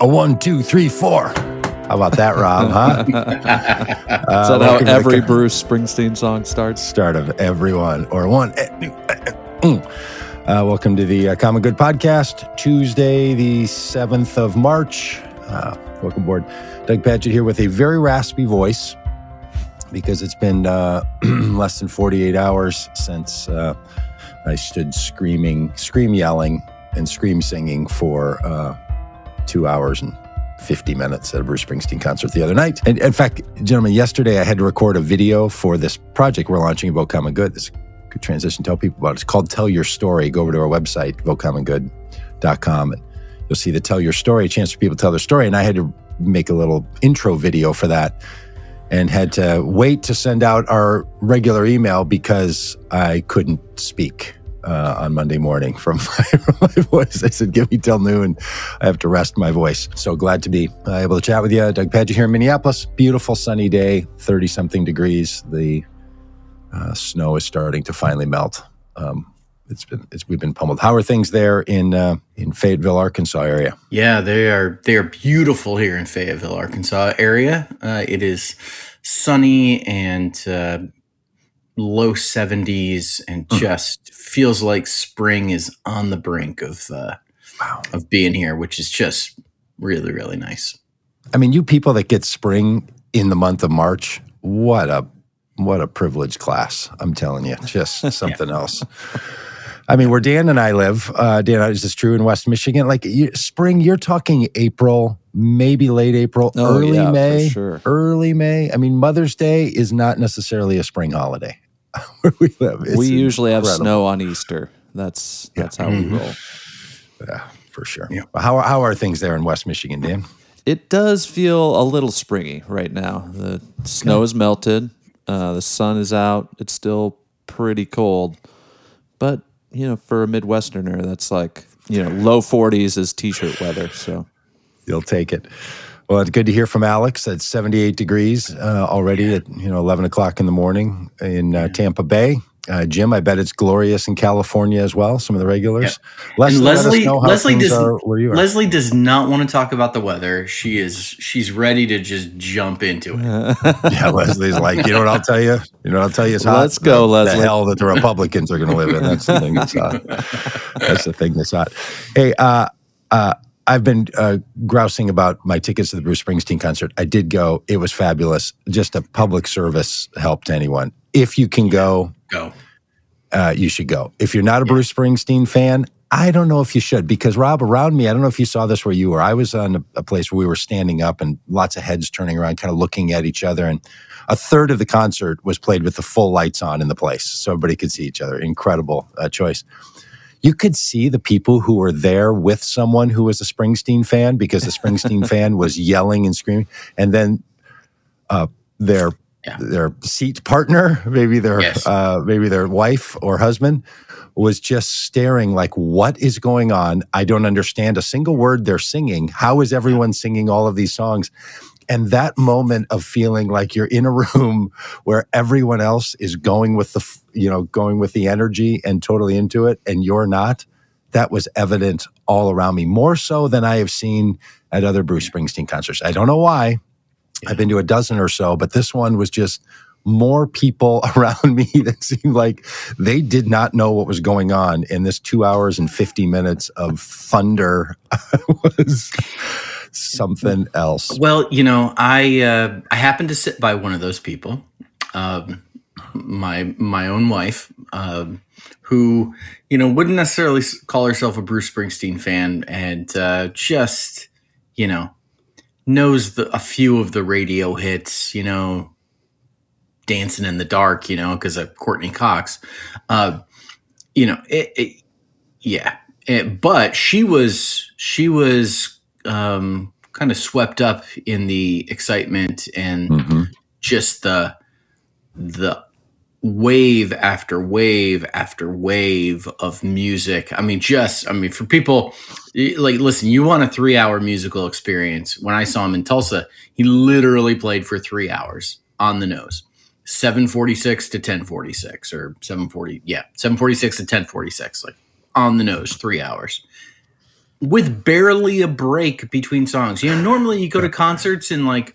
A one, two, three, four. How about that, Rob? Huh? Is that how every Bruce Springsteen song starts? start of everyone or one. Uh, welcome to the uh, Common Good Podcast, Tuesday, the 7th of March. Uh, welcome aboard. Doug Pagitt here with a very raspy voice because it's been uh, less than 48 hours since uh, I stood screaming, scream yelling, and scream singing for uh, two hours and 50 minutes at a Bruce Springsteen concert the other night. And in fact, gentlemen, yesterday I had to record a video for this project we're launching about Common Good. This is good transition tell people about it. It's called Tell Your Story. Go over to our website, votecommongood.com, and you'll see the Tell Your Story, a chance for people to tell their story. And I had to make a little intro video for that and had to wait to send out our regular email because I couldn't speak uh, on Monday morning from my, from my voice. I said, give me till noon. I have to rest my voice. So glad to be uh, able to chat with you. Doug Pagitt here in Minneapolis. Beautiful sunny day, 30 something degrees. The uh, snow is starting to finally melt. Um, it's been it's, we've been pummeled. How are things there in uh, in Fayetteville, Arkansas area? Yeah, they are they are beautiful here in Fayetteville, Arkansas area. Uh, it is sunny and uh, low 70s and just feels like spring is on the brink of uh, Wow. of being here, which is just really really nice. I mean, you people that get spring in the month of March, what a what a privileged class! I'm telling you, just something else. I mean, where Dan and I live, uh, Dan, is this true in West Michigan? Like you, spring, you're talking April, maybe late April, Oh, early yeah, May, sure. early May. I mean, Mother's Day is not necessarily a spring holiday where we live. It's we usually have snow on Easter. That's that's how we roll. Yeah, for sure. Yeah. How, how are things there in West Michigan, Dan? It does feel a little springy right now. The snow is melted. Uh, the sun is out. It's still pretty cold, but you know, for a Midwesterner, that's like you know, low 40s is t-shirt weather. So You'll take it. Well, it's good to hear from Alex. It's 78 degrees uh, already at you know 11 o'clock in the morning in uh, Tampa Bay. Uh, Jim, I bet it's glorious in California as well. Some of the regulars. Leslie, and Leslie Leslie does are where you are. Leslie does not want to talk about the weather. She is she's ready to just jump into it. yeah, Leslie's like, you know what I'll tell you. You know what I'll tell you. It's hot. Let's go, the, Leslie. The hell that the Republicans are going to live in. That's the thing that's hot. That's the thing that's hot. Hey, uh, uh, I've been uh, grousing about my tickets to the Bruce Springsteen concert. I did go. It was fabulous. Just a public service help to anyone. If you can go, Go. uh, you should go. If you're not a Bruce Springsteen fan, I don't know if you should because Rob, around me, I don't know if you saw this where you were. I was on a, a place where we were standing up and lots of heads turning around, kind of looking at each other. And a third of the concert was played with the full lights on in the place, so everybody could see each other. Incredible uh, choice. You could see the people who were there with someone who was a Springsteen fan because the Springsteen fan was yelling and screaming, and then uh, their Yeah. their seat partner, maybe their Yes. uh, maybe their wife or husband, was just staring like, "What is going on? I don't understand a single word they're singing. How is everyone singing all of these songs?" And that moment of feeling like you're in a room where everyone else is going with the, you know, going with the energy and totally into it, and you're not. That was evident all around me, more so than I have seen at other Bruce Springsteen concerts. I don't know why. I've been to a dozen or so, but this one was just more people around me that seemed like they did not know what was going on. And this two hours and 50 minutes of thunder was something else. Well, you know, I uh, I happened to sit by one of those people, um, my my own wife, um, who you know wouldn't necessarily call herself a Bruce Springsteen fan, and uh, just you know knows the, a few of the radio hits, you know, dancing in the dark, you know, because of Courteney Cox, uh, you know, it, it yeah, It- but she was she was um, kind of swept up in the excitement and Mhm. just the the wave after wave after wave of music. I mean, just I mean, for people like listen, you want a three hour musical experience. When I saw him in Tulsa, he literally played for three hours on the nose. 746 to 1046 or 740 yeah 746 to 1046 like on the nose three hours with barely a break between songs. You know, normally you go to concerts and like,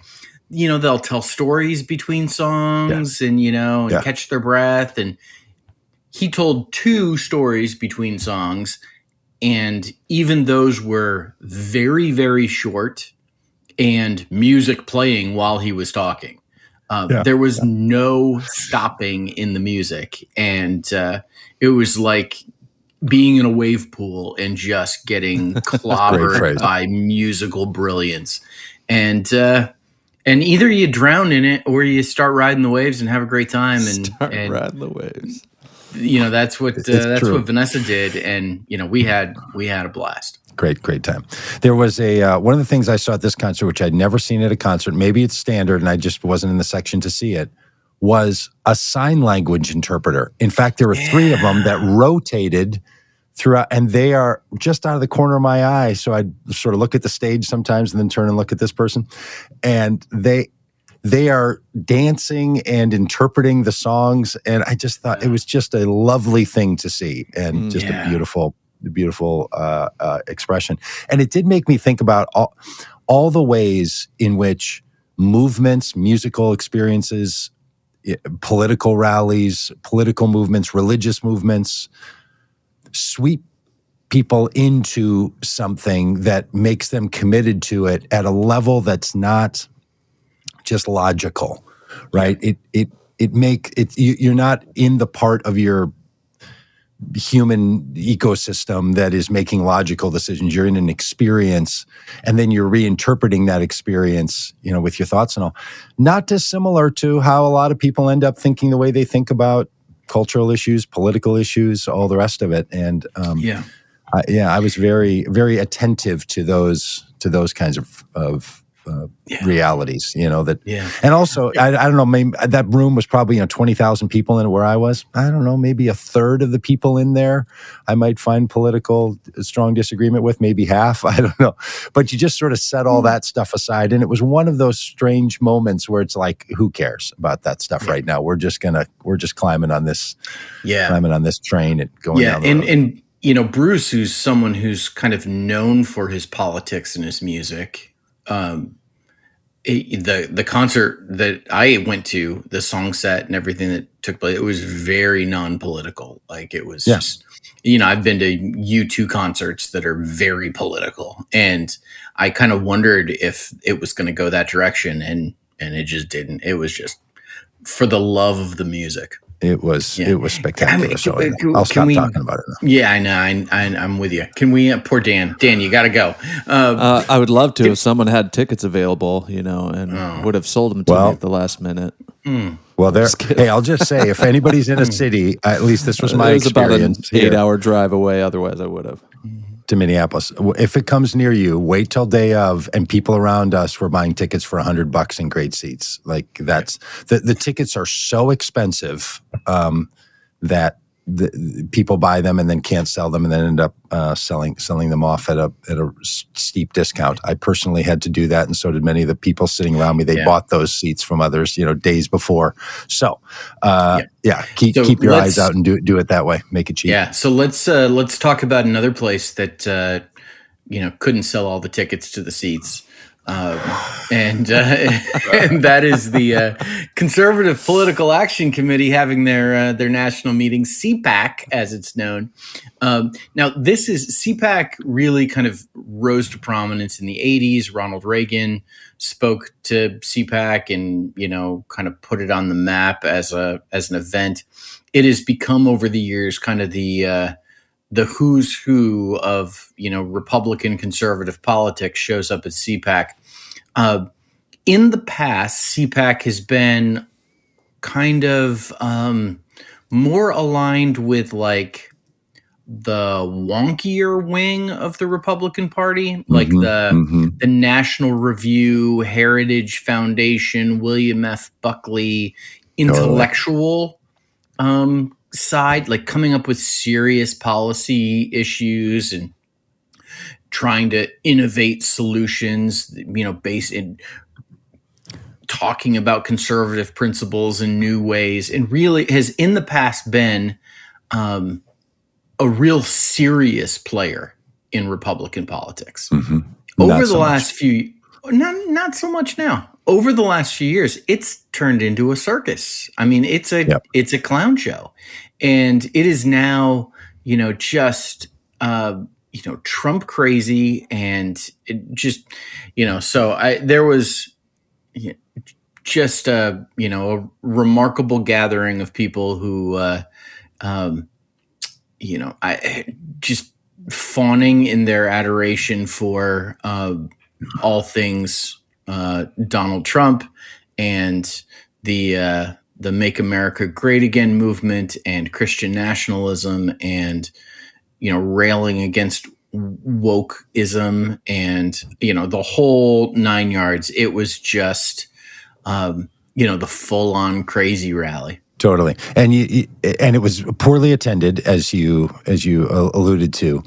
you know, they'll tell stories between songs and you know, and Yeah. catch their breath. And he told two stories between songs, and even those were very, very short and music playing while he was talking. Uh, Yeah. There was no stopping in the music, and uh, it was like being in a wave pool and just getting clobbered by musical brilliance. And uh, and either you drown in it or you start riding the waves and have a great time. And, Start and riding the waves. you know that's what uh, that's true. what Vanessa did, and you know we had we had a blast. Great, great time. There was a uh, one of the things I saw at this concert, which I'd never seen at a concert. Maybe it's standard, and I just wasn't in the section to see it. Was a sign language interpreter. In fact, there were three of them that rotated throughout, and they are just out of the corner of my eye. So I'd sort of look at the stage sometimes, and then turn and look at this person, and they they are dancing and interpreting the songs, and I just thought it was just a lovely thing to see, and Mm. just Yeah. a beautiful beautiful uh, uh, expression. And it did make me think about all, all the ways in which movements, musical experiences, political rallies, political movements, religious movements sweep people into something that makes them committed to it at a level that's not just logical, right? It it it make it you, you're not in the part of your human ecosystem that is making logical decisions. You're in an experience and then you're reinterpreting that experience you know with your thoughts and all. Not dissimilar to how a lot of people end up thinking the way they think about cultural issues political issues all the rest of it. And um, Yeah, I, yeah i was very very attentive to those to those kinds of of uh, Yeah. realities you know that yeah, and also, I, I don't know, maybe uh, that room was probably, you know, 20,000 people in it where I was. I don't know, maybe a third of the people in there I might find political uh, strong disagreement with, maybe half. I don't know. But you just sort of set all hmm. that stuff aside. And it was one of those strange moments where it's like, who cares about that stuff right now? We're just going to, we're just climbing on this, yeah. climbing on this train and going yeah down and and you know bruce who's someone who's kind of known for his politics and his music um it- the the concert that i went to the song set and everything that took place it was very non-political. Like it was Yeah. just you know i've been to u2 concerts that are very political. And i kind of wondered if it was going to go that direction and and it just didn't. It was just for the love of the music it was, Yeah. it was spectacular. I mean, so can- can- I'll can stop we- talking about it now. Yeah, I know. I, I, I'm with you. Can we? Uh, poor Dan. Dan, you got to go. Uh, Uh, I would love to if someone had tickets available, you know, and Oh. would have sold them to Well- me at the last minute. Well, there, hey, I'll just say if anybody's in a city, at least this was my it was about an experience. eight-hour drive away. Otherwise, I would have. To Minneapolis. If it comes near you, wait till day of, and people around us were buying tickets for hundred bucks in great seats. Like that's the the tickets are so expensive um, that the, the people buy them and then can't sell them, and then end up uh, selling selling them off at a at a steep discount. I personally had to do that, and so did many of the people sitting around me. They Yeah. bought those seats from others, you know, days before. So, uh, yeah, keep So keep your eyes out and do do it that way. Make it cheap. yeah. So let's uh, let's talk about another place that uh, you know couldn't sell all the tickets to the seats, um, and uh, and that is the uh, Conservative Political Action Committee having their uh, their national meeting, CPAC as it's known. Um, now, this is CPAC really kind of rose to prominence in the '80s. Ronald Reagan spoke to CPAC and you know kind of put it on the map as a as an event. It has become over the years kind of the uh, the who's who of you know Republican conservative politics shows up at CPAC. Uh, in the past, CPAC has been kind of um, more aligned with like the wonkier wing of the Republican Party, like Mhm, the mhm. the National Review, Heritage Foundation, William F. Buckley, intellectual um, side, like coming up with serious policy issues and trying to innovate solutions, you know, based in talking about conservative principles in new ways, and really has in the past been um, a real serious player in Republican politics. Mm-hmm. Over the so much. last few, not not so much now. Over the last few years, it's turned into a circus. I mean, it's a Yep. it's a clown show, and it is now you know just uh, you know Trump crazy and it just you know. So I there was yeah, just a you know a remarkable gathering of people who uh, um, you know I just fawning in their adoration for uh, all things uh, Donald Trump and the uh, the Make America Great Again movement and Christian nationalism and you know railing against wokeism and you know the whole nine yards. It was just um, you know the full on crazy rally. Totally, and you, and it was poorly attended, as you as you uh, alluded to,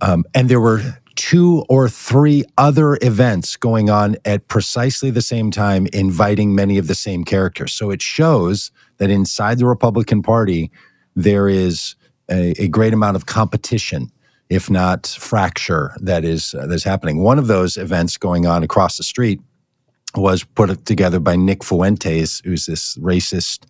um, and there were two or three other events going on at precisely the same time, inviting many of the same characters. So it shows that inside the Republican Party there is a, a great amount of competition, if not fracture, that is uh, that's happening. One of those events going on across the street was put together by Nick Fuentes, who's this racist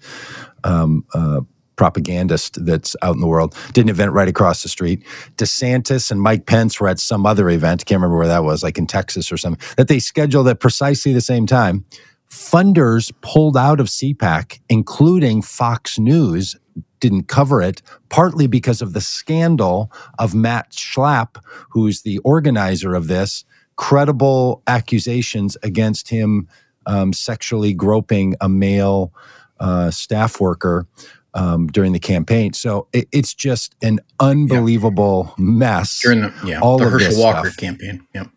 um, uh, propagandist that's out in the world. Did an event right across the street. DeSantis and Mike Pence were at some other event. Can't remember where that was, like in Texas or something. That they scheduled at precisely the same time. Funders pulled out of CPAC, including Fox News, didn't cover it, partly because of the scandal of Matt Schlapp, who's the organizer of this, credible accusations against him um, sexually groping a male uh, staff worker um, during the campaign. So it, it's just an unbelievable mess. During the yeah All the of Herschel Walker stuff. campaign. Yep.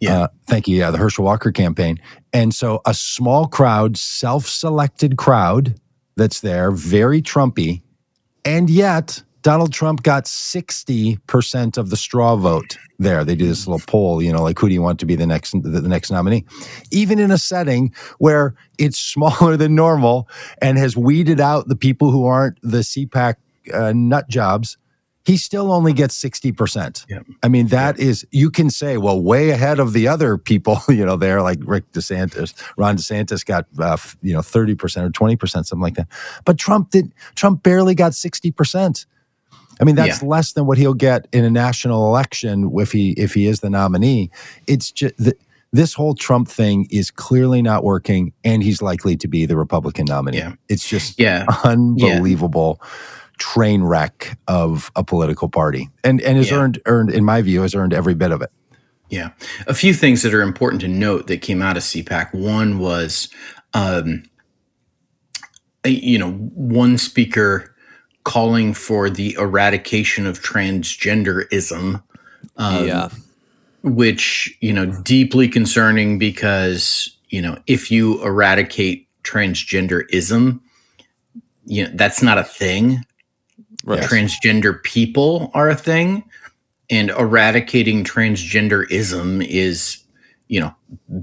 Yeah. Uh, thank you. Yeah, the Herschel Walker campaign. And so a small crowd, self selected crowd that's there, very Trumpy. And yet, Donald Trump got 60% of the straw vote there. They do this little poll, you know, like who do you want to be the next the, next nominee? Even in a setting where it's smaller than normal and has weeded out the people who aren't the CPAC uh, nut jobs, he still only gets 60%. Yep. I mean, that is you can say, well, way ahead of the other people, you know, there, like Rick DeSantis, Ron DeSantis got, uh, you know, 30% or 20%, something like that. But Trump did, Trump barely got 60%. I mean, that's less than what he'll get in a national election if he if he is the nominee. It's just th- this whole Trump thing is clearly not working, and he's likely to be the Republican nominee. Yeah. It's just Yeah. unbelievable train wreck of a political party, and and has Yeah. earned earned in my view has earned every bit of it. Yeah. A few things that are important to note that came out of CPAC. One was, um, you know, one speaker calling for the eradication of transgenderism, um, yeah. which, you know, deeply concerning because, you know, if you eradicate transgenderism, you know, that's not a thing. Right. Transgender people are a thing and eradicating transgenderism is you know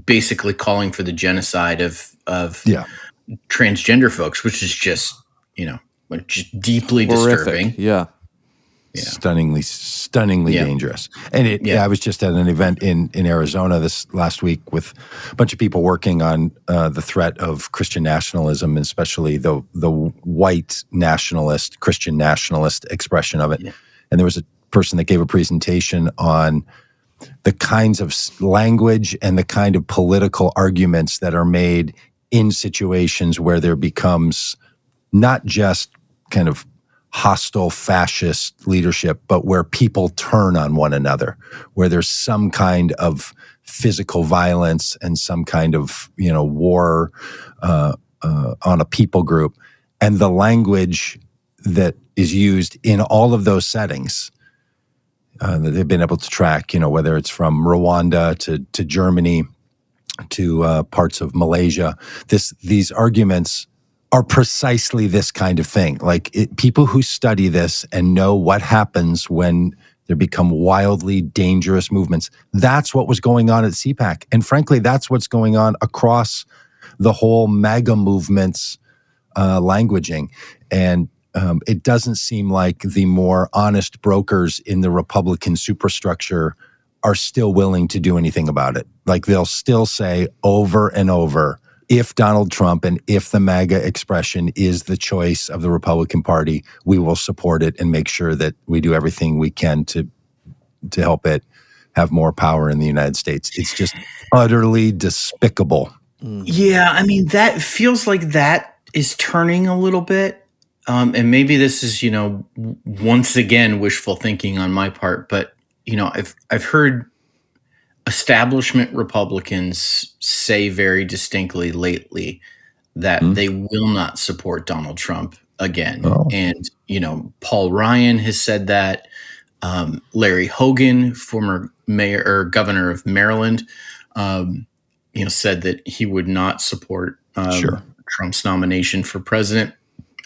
basically calling for the genocide of of Yeah. transgender folks which is just you know like, just deeply Horrific. disturbing Yeah. Yeah. Stunningly, stunningly Yeah. dangerous. And it, Yeah. I was just at an event in in Arizona this last week with a bunch of people working on uh, the threat of Christian nationalism, and especially the the white nationalist, Christian nationalist expression of it. And there was a person that gave a presentation on the kinds of language and the kind of political arguments that are made in situations where there becomes not just kind of hostile fascist leadership, but where people turn on one another, where there's some kind of physical violence and some kind of you know war uh, uh, on a people group, and the language that is used in all of those settings uh, that they've been able to track, you know, whether it's from Rwanda to to Germany to uh, parts of Malaysia, this these arguments are precisely this kind of thing. Like it, people who study this and know what happens when there become wildly dangerous movements. That's what was going on at CPAC, and frankly, that's what's going on across the whole MAGA movement's uh, languaging. And um, it doesn't seem like the more honest brokers in the Republican superstructure are still willing to do anything about it. Like they'll still say over and over, if Donald Trump and if the MAGA expression is the choice of the Republican Party, we will support it and make sure that we do everything we can to to help it have more power in the United States. It's just utterly despicable. Yeah, I mean that feels like that is turning a little bit. Um, and maybe this is, you know, once again wishful thinking on my part, but you know, I've I've heard establishment Republicans say very distinctly lately that Hmm. they will not support Donald Trump again. Oh. And, you know, Paul Ryan has said that. Um, Larry Hogan, former mayor or governor of Maryland, um, you know, said that he would not support um, Sure. Trump's nomination for president.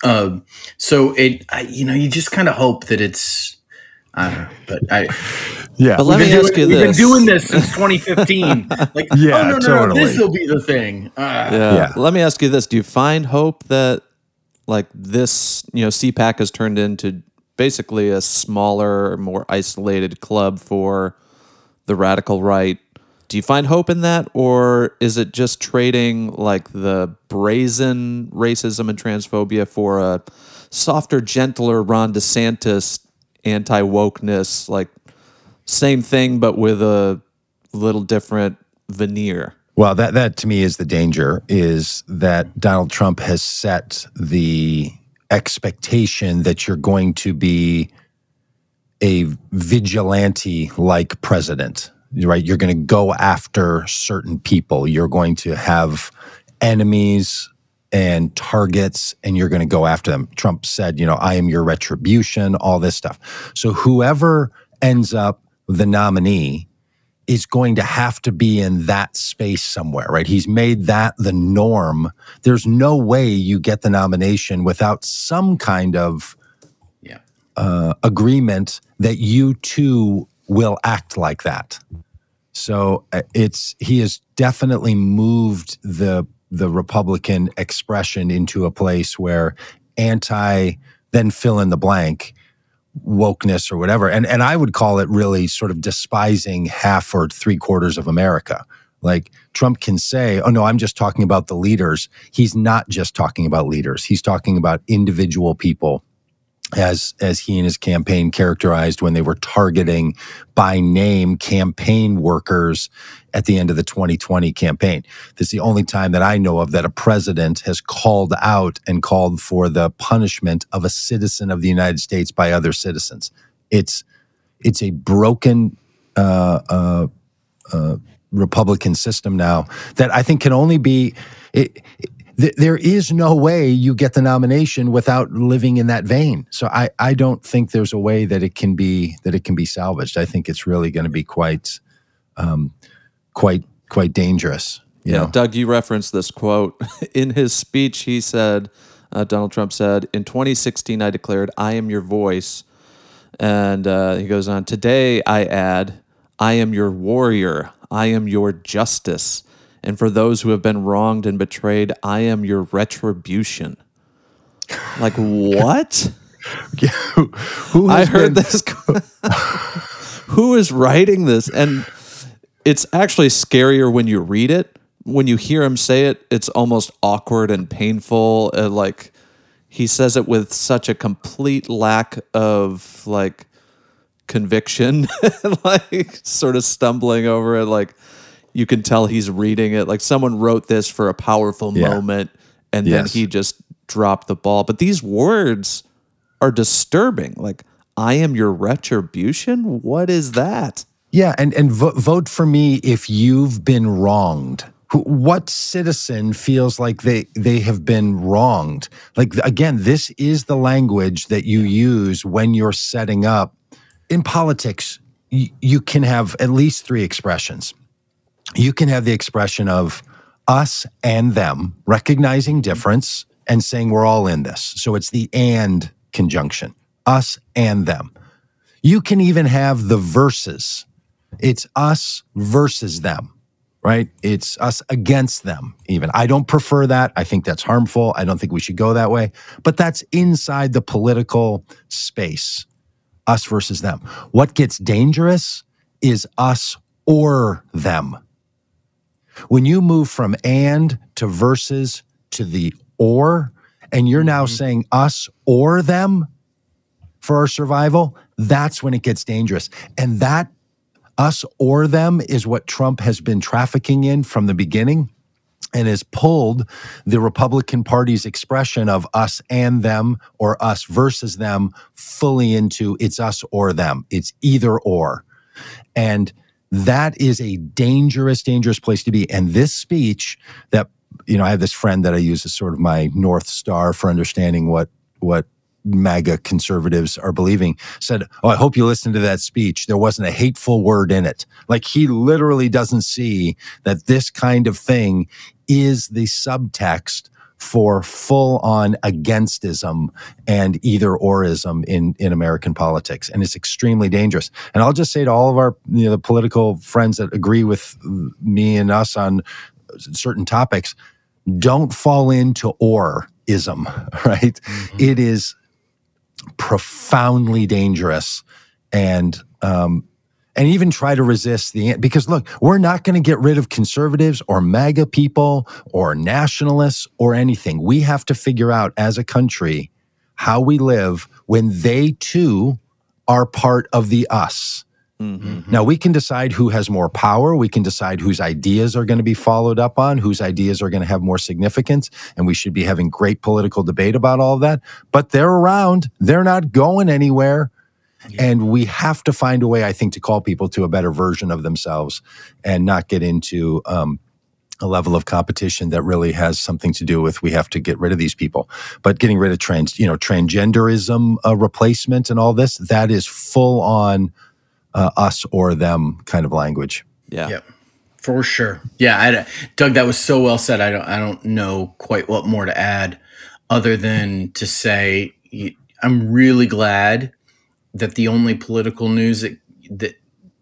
Um, so it, I, you know, you just kind of hope that it's, I don't know, but I, Yeah. But let We've me been ask doing- you we've this. been doing this since 2015. Like, Yeah, oh no, no, no, this will be the thing. Ah. Yeah. Yeah. Let me ask you this: Do you find hope that, like this, you know, CPAC has turned into basically a smaller, more isolated club for the radical right? Do you find hope in that, or is it just trading like the brazen racism and transphobia for a softer, gentler Ron DeSantis anti wokeness, like same thing but with a little different veneer? Well, that that to me is the danger is that Donald Trump has set the expectation that you're going to be a vigilante like president, right? You're going to go after certain people. You're going to have enemies and targets and you're going to go after them. Trump said, you know, I am your retribution, all this stuff. So whoever ends up the nominee is going to have to be in that space somewhere, right? He's made that the norm. There's no way you get the nomination without some kind of Yeah. uh, agreement that you too will act like that. So uh, it's he has definitely moved the the Republican expression into a place where anti then fill in the blank wokeness or whatever. And and I would call it really sort of despising half or three quarters of America. Like Trump can say, oh no, I'm just talking about the leaders. He's not just talking about leaders. He's talking about individual people as as he and his campaign characterized when they were targeting by name campaign workers at the end of the 2020 campaign. This is the only time that I know of that a president has called out and called for the punishment of a citizen of the United States by other citizens. It's it's a broken uh, uh, uh, Republican system now that I think can only be. It, th- there is no way you get the nomination without living in that vein. So I, I don't think there's a way that it can be that it can be salvaged. I think it's really going to be quite, um, quite quite dangerous. You Yeah, know? Doug, you referenced this quote in his speech. He said, uh, Donald Trump said, "In 2016, I declared, I am your voice," and uh, he goes on. Today, I add, I am your warrior. I am your justice, and for those who have been wronged and betrayed, I am your retribution. Like what? who, who I heard been- this. Who is writing this? And it's actually scarier when you read it. When you hear him say it, it's almost awkward and painful. And like he says it with such a complete lack of like conviction, like sort of stumbling over it. Like you can tell he's reading it. Like someone wrote this for a powerful Yeah. moment and Yes. then he just dropped the ball. But these words are disturbing. Like, I am your retribution? What is that? Yeah, and and vo- vote for me if you've been wronged. What citizen feels like they they have been wronged? Like again, this is the language that you use when you're setting up in politics. You, you can have at least three expressions. You can have the expression of us and them, recognizing difference and saying we're all in this. So it's the and conjunction, us and them. You can even have the verses. It's us versus them. right? It's us against them, even. I don't prefer that. I think that's harmful. I don't think we should go that way. But that's inside the political space, us versus them. What gets dangerous is us or them. When you move from and to versus to the or, and you're now Mhm. saying us or them for our survival, that's when it gets dangerous. And that us or them is what Trump has been trafficking in from the beginning and has pulled the Republican Party's expression of us and them or us versus them fully into it's us or them. It's either or. And that is a dangerous, dangerous place to be. And this speech that, you know, I have this friend that I use as sort of my North Star for understanding what, what, MAGA conservatives are believing said, Oh, I hope you listened to that speech. There wasn't a hateful word in it. Like he literally doesn't see that this kind of thing is the subtext for full on againstism and either orism in, in American politics. And it's extremely dangerous. And I'll just say to all of our you know, the political friends that agree with me and us on certain topics, don't fall into orism, right? It is profoundly dangerous and um, and even try to resist the because look we're not going to get rid of conservatives or maga people or nationalists or anything we have to figure out as a country how we live when they too are part of the us Mhm. now we can decide who has more power. We can decide whose ideas are going to be followed up on, whose ideas are going to have more significance, and we should be having great political debate about all of that. But they're around. They're not going anywhere. And we have to find a way, I think, to call people to a better version of themselves and not get into um, a level of competition that really has something to do with we have to get rid of these people. But getting rid of trans, you know, transgenderism uh, replacement and all this, that is full on uh, us or them kind of language. Yeah. Yep. For sure. Yeah, I, Doug, that was so well said. I don't, I don't know quite what more to add, other than to say I'm really glad that the only political news that that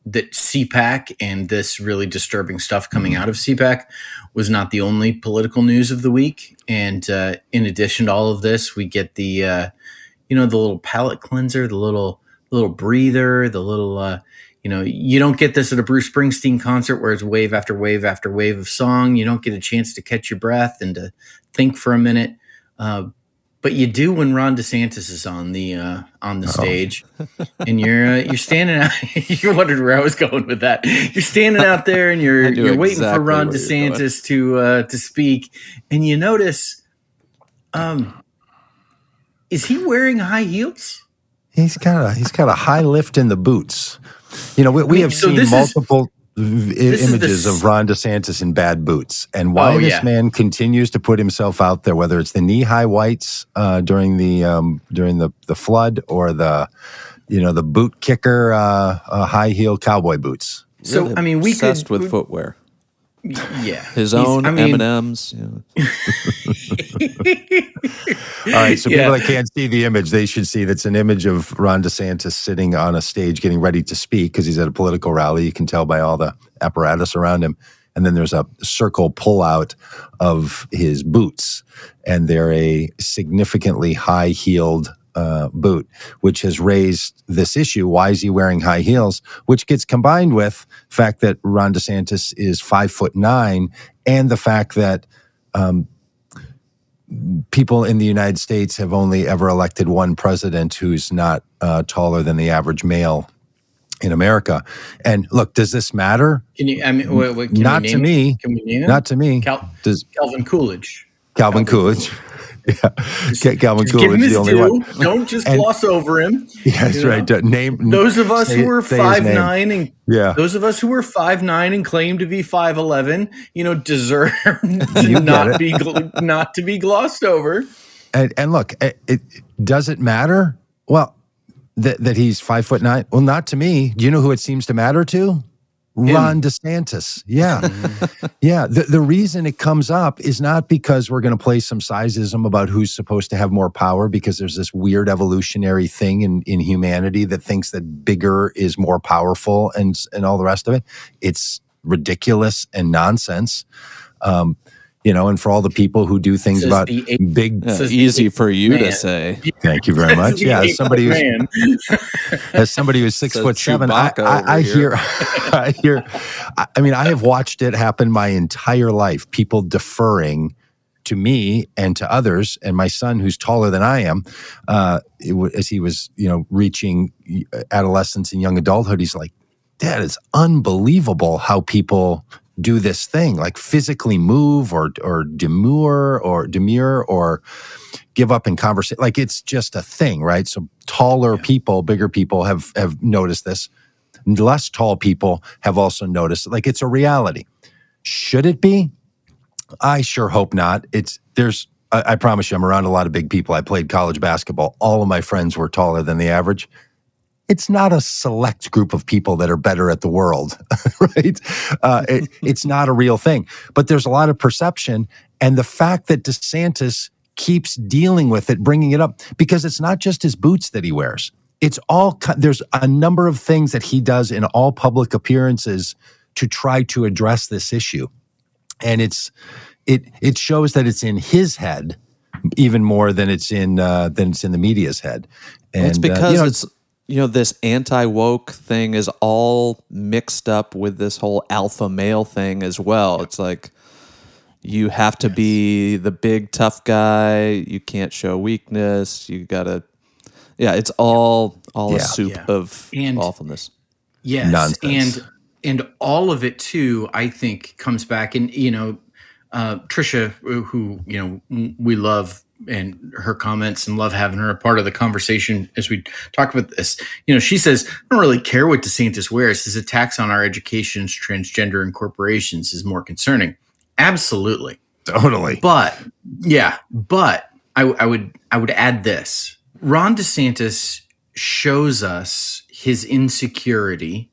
that CPAC and this really disturbing stuff coming out of CPAC was not the only political news of the week. And uh, in addition to all of this, we get the uh, you know the little palate cleanser, the little little breather, the little uh, you know you don't get this at a Bruce Springsteen concert where it's wave after wave after wave of song. You don't get a chance to catch your breath and to think for a minute. But you do when Ron DeSantis is on the uh, on the Uh-oh. stage, and you're uh, you're standing out. you wondered where I was going with that. You're standing out there, and you're you're waiting for Ron where you're going. DeSantis to uh, to speak, and you notice, um, is he wearing high heels? He's got a he's got a high lift in the boots. You know, we, we have so seen is- multiple v- this is the images of Ron DeSantis in bad boots, and why Oh, this yeah. man continues to put himself out there, whether it's the knee high whites uh, during the um, during the the flood or the you know the boot kicker uh, uh, high heel cowboy boots. So Really I mean, we obsessed could with footwear. Yeah His own I mean- M and M's. All right, so Yeah. people that can't see the image, they should see that's an image of Ron DeSantis sitting on a stage getting ready to speak because he's at a political rally. You can tell by all the apparatus around him. And then there's a circle pullout of his boots, and they're a significantly high heeled uh, boot, which has raised this issue. Why is he wearing high heels? Which gets combined with the fact that Ron DeSantis is five foot nine, and the fact that um, people in the United States have only ever elected one president who's not uh, taller than the average male in America. And look, does this matter? Can you? I mean, wait, wait, can Not to me. Can we name? Not to me. Cal- Does Calvin Coolidge. Calvin Calvin Coolidge? Yeah, Ca- Calvin Just give him Coolidge, his the only due. one. Don't just And- gloss over him. That's you know? right. Don't- Name Those of us say- who his five nine and Yeah, those of us who were five nine and claim to be five eleven, you know, deserve to not be not to be glossed over. and, and look, it, it does it matter? Well, that that he's five foot nine. Well, not to me. Do you know who it seems to matter to? Ron DeSantis. Yeah. Yeah, the, the reason it comes up is not because we're going to play some sizeism about who's supposed to have more power, because there's this weird evolutionary thing in, in humanity that thinks that bigger is more powerful and and all the rest of it. It's ridiculous and nonsense. Um, you know, and for all the people who do things Says about eight- big. Yeah, easy for you to say. Thank you very much. Yeah, as somebody who's as somebody who's six Says foot seven, I, I, I hear, I hear. I I mean, I have watched it happen my entire life. People deferring to me and to others, and my son, who's taller than I am, uh, it as he was, you know, reaching adolescence and young adulthood, he's like, "Dad, it's unbelievable how people." Do this thing like physically move or or demur or demure or give up in conversation like it's just a thing right? So taller Yeah. people bigger people have have noticed this. Less tall people have also noticed like it's a reality. Should it be? I sure hope not. It's there's I, I promise you i'm around a lot of big people. I played college basketball. All of my friends were taller than the average it's not a select group of people that are better at the world, right? Uh, it, it's not a real thing. But there's a lot of perception. And the fact that DeSantis keeps dealing with it, bringing it up, because it's not just his boots that he wears. It's all, there's a number of things that he does in all public appearances to try to address this issue. And it's, it, it shows that it's in his head even more than it's in, uh, than it's in the media's head. And Well, it's uh, because you know, it's you know this anti woke thing is all mixed up with this whole alpha male thing as well. It's like you have to be the big tough guy. You can't show weakness. You gotta. Yeah, it's all all Yeah. a soup Yeah. of And- awfulness. Yes, Nonsense. and and all of it too, I think, comes back and you know, uh, Trisha, who you know we love and her comments and love having her a part of the conversation as we talk about this. You know, she says, "I don't really care what DeSantis wears. His attacks on our education's transgender and corporations is more concerning." Absolutely. totally. But yeah, but I, I would I would add this: Ron DeSantis shows us his insecurity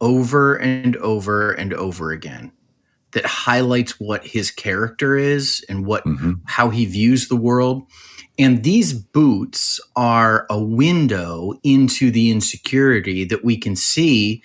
over and over and over again. That highlights what his character is and what Mhm. how he views the world. And these boots are a window into the insecurity that we can see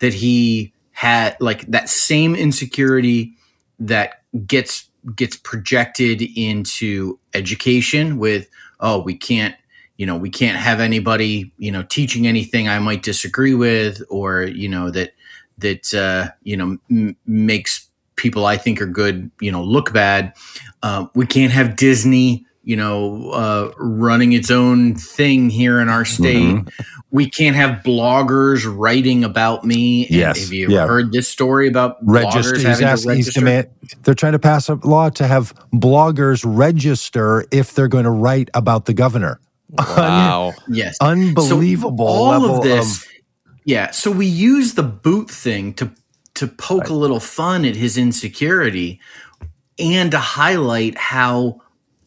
that he had like that same insecurity that gets gets projected into education with oh we can't you know we can't have anybody you know teaching anything i might disagree with or you know that that uh, you know m- makes people i think are good you know look bad uh, we can't have disney you know uh, running its own thing here in our state Mhm. we can't have bloggers writing about me And Yes, have you yeah. heard this story about register. bloggers He's, having asked, to he's register demand. They're trying to pass a law to have bloggers register if they're going to write about the governor. Wow. yes Unbelievable So all level of this yeah so we use the boot thing to to poke a little fun at his insecurity and to highlight how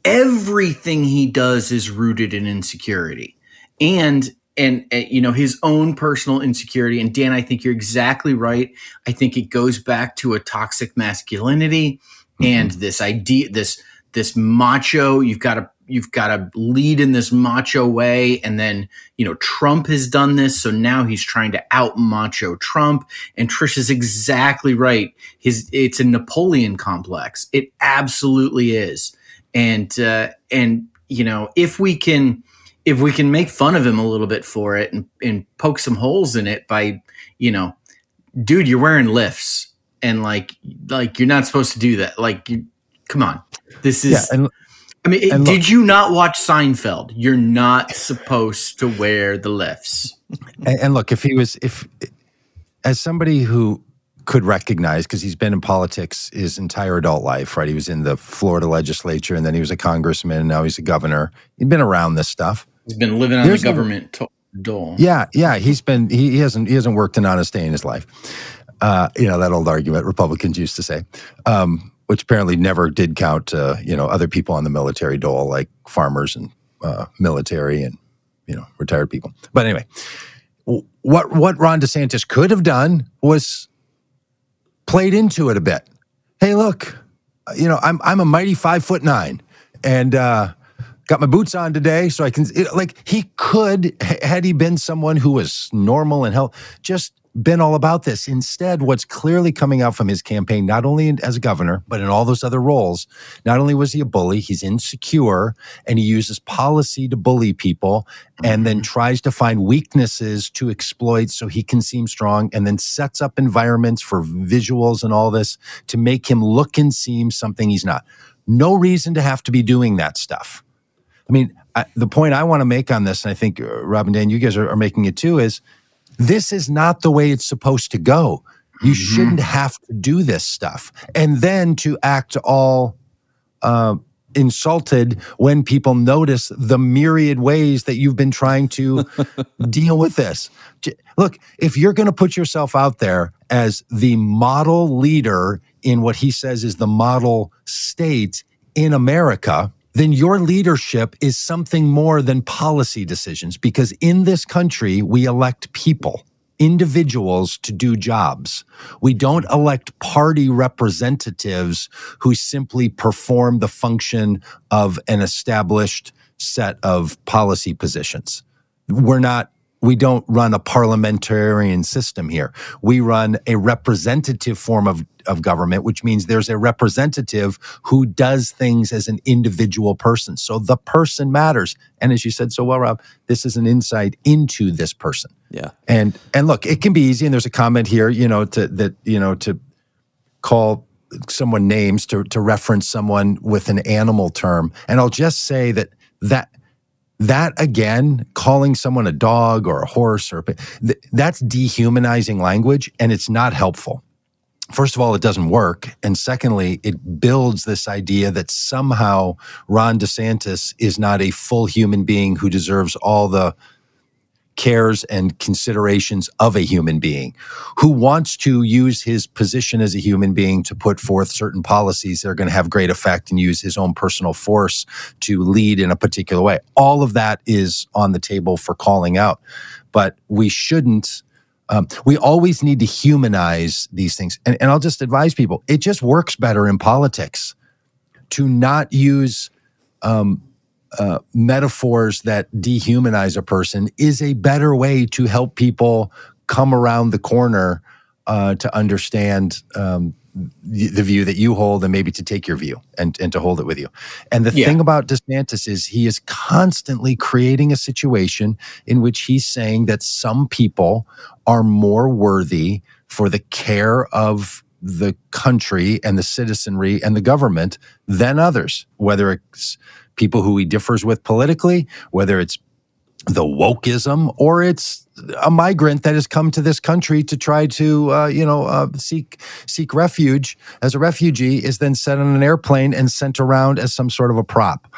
everything he does is rooted in insecurity. And and uh, you know his own personal insecurity. And dan i think you're exactly right. I think it goes back to a toxic masculinity and this idea this this macho you've got to you've got to lead in this macho way and then you know trump has done this so now he's trying to out macho trump. And trish is exactly right. His it's a napoleon complex. It absolutely is. And uh and you know if we can if we can make fun of him a little bit for it and, and poke some holes in it by you know dude you're wearing lifts and like like you're not supposed to do that. Like you come on. This is yeah, and I mean, it- look- did you not watch Seinfeld? You're not supposed to wear the lifts. And, and look, if he was, if as somebody who could recognize, because he's been in politics his entire adult life, right? He was in the Florida legislature, and then he was a congressman, and now he's a governor. He'd been around this stuff. He's been living on There's the government to- dole. Yeah, yeah. He's been he, he hasn't he hasn't worked an honest day in his life. Uh, you know that old argument Republicans used to say, um, which apparently never did count. Uh, you know, other people on the military dole like farmers and uh, military and you know retired people. But anyway, what what Ron DeSantis could have done was played into it a bit. Hey, look, you know, I'm I'm a mighty five foot nine, and uh, got my boots on today, so I can it, like he could had he been someone who was normal and health, just been all about this. Instead, what's clearly coming out from his campaign, not only as a governor, but in all those other roles, not only was he a bully, he's insecure and he uses policy to bully people and then tries to find weaknesses to exploit so he can seem strong and then sets up environments for visuals and all this to make him look and seem something he's not. No reason to have to be doing that stuff. I mean, I, the point I want to make on this, and I think uh, Rob and Dan, you guys are, are making it too, is this is not the way it's supposed to go. You Mhm. shouldn't have to do this stuff. And then to act all uh, insulted when people notice the myriad ways that you've been trying to deal with this. Look, if you're going to put yourself out there as the model leader in what he says is the model state in America, then your leadership is something more than policy decisions because in this country, we elect people, individuals to do jobs. We don't elect party representatives who simply perform the function of an established set of policy positions. We're not we don't run a parliamentarian system here. We run a representative form of, of government, which means there's a representative who does things as an individual person. So the person matters. And as you said so well, Rob, this is an insight into this person. Yeah. And and look, it can be easy. And there's a comment here, you know, to that, you know, to call someone names to to reference someone with an animal term. And I'll just say that that that again, calling someone a dog or a horse or th- that's dehumanizing language, and it's not helpful. First of all, it doesn't work, and secondly, it builds this idea that somehow Ron DeSantis is not a full human being who deserves all the cares and considerations of a human being who wants to use his position as a human being to put forth certain policies that are going to have great effect and use his own personal force to lead in a particular way. All of that is on the table for calling out, but we shouldn't. Um, we always need to humanize these things. And, and I'll just advise people it just works better in politics to not use um, uh, metaphors that dehumanize a person is a better way to help people come around the corner uh, to understand um, the, the view that you hold and maybe to take your view and, and to hold it with you. And the Yeah. thing about DeSantis is he is constantly creating a situation in which he's saying that some people are more worthy for the care of the country and the citizenry and the government than others, whether it's people who he differs with politically, whether it's the wokeism or it's a migrant that has come to this country to try to uh, you know uh, seek seek refuge as a refugee is then set on an airplane and sent around as some sort of a prop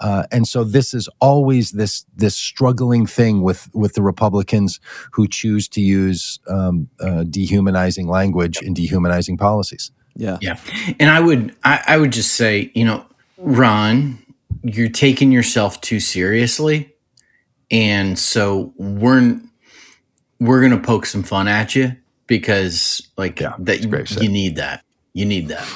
uh, and so this is always this this struggling thing with with the Republicans who choose to use um, uh, dehumanizing language and dehumanizing policies. Yeah. Yeah. And I would I, I would just say, you know, Ron, you're taking yourself too seriously. And so we're we're gonna poke some fun at you because like Yeah, that it's great you need that. You need that.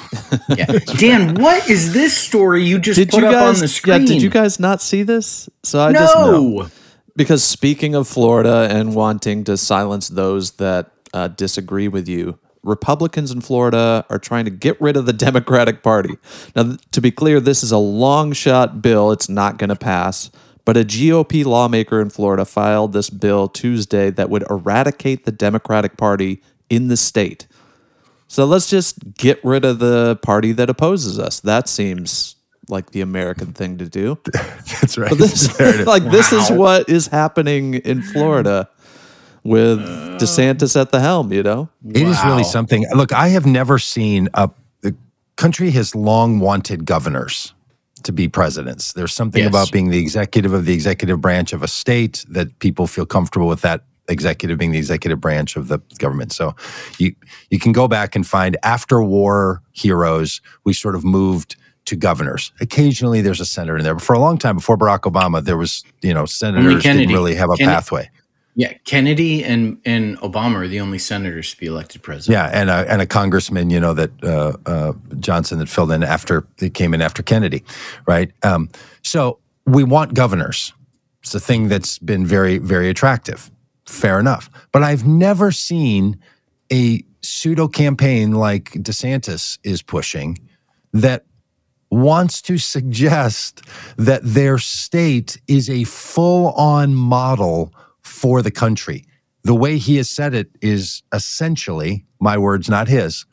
Yeah. Dan, what is this story you just Did put you up on the screen? Yeah. Did you guys not see this? So I just know no. because speaking of Florida and wanting to silence those that uh, disagree with you, Republicans in Florida are trying to get rid of the Democratic Party. Now, to be clear, this is a long shot bill. It's not going to pass. But a GOP lawmaker in Florida filed this bill Tuesday that would eradicate the Democratic Party in the state. So let's just get rid of the party that opposes us. That seems like the American thing to do. That's right. But this, There it is. like this is what is happening in Florida with uh, DeSantis at the helm. You know, It is really something. Look, I have never seen a the country has long wanted governors to be presidents. There's something Yes. about being the executive of the executive branch of a state that people feel comfortable with that executive being the executive branch of the government. So you you can go back and find after war heroes, we sort of moved to governors. Occasionally there's a senator in there, but for a long time before Barack Obama, there was, you know, senators Kennedy. didn't really have a Kennedy. pathway. Yeah, Kennedy and and Obama are the only senators to be elected president. Yeah, and a and a congressman, you know, that uh, uh, Johnson that filled in after it came in after Kennedy, right? Um, so we want governors. It's a thing that's been very very attractive. fair enough. But I've never seen a pseudo campaign like DeSantis is pushing that wants to suggest that their state is a full on model for the country. The way he has said it is essentially, my words, not his.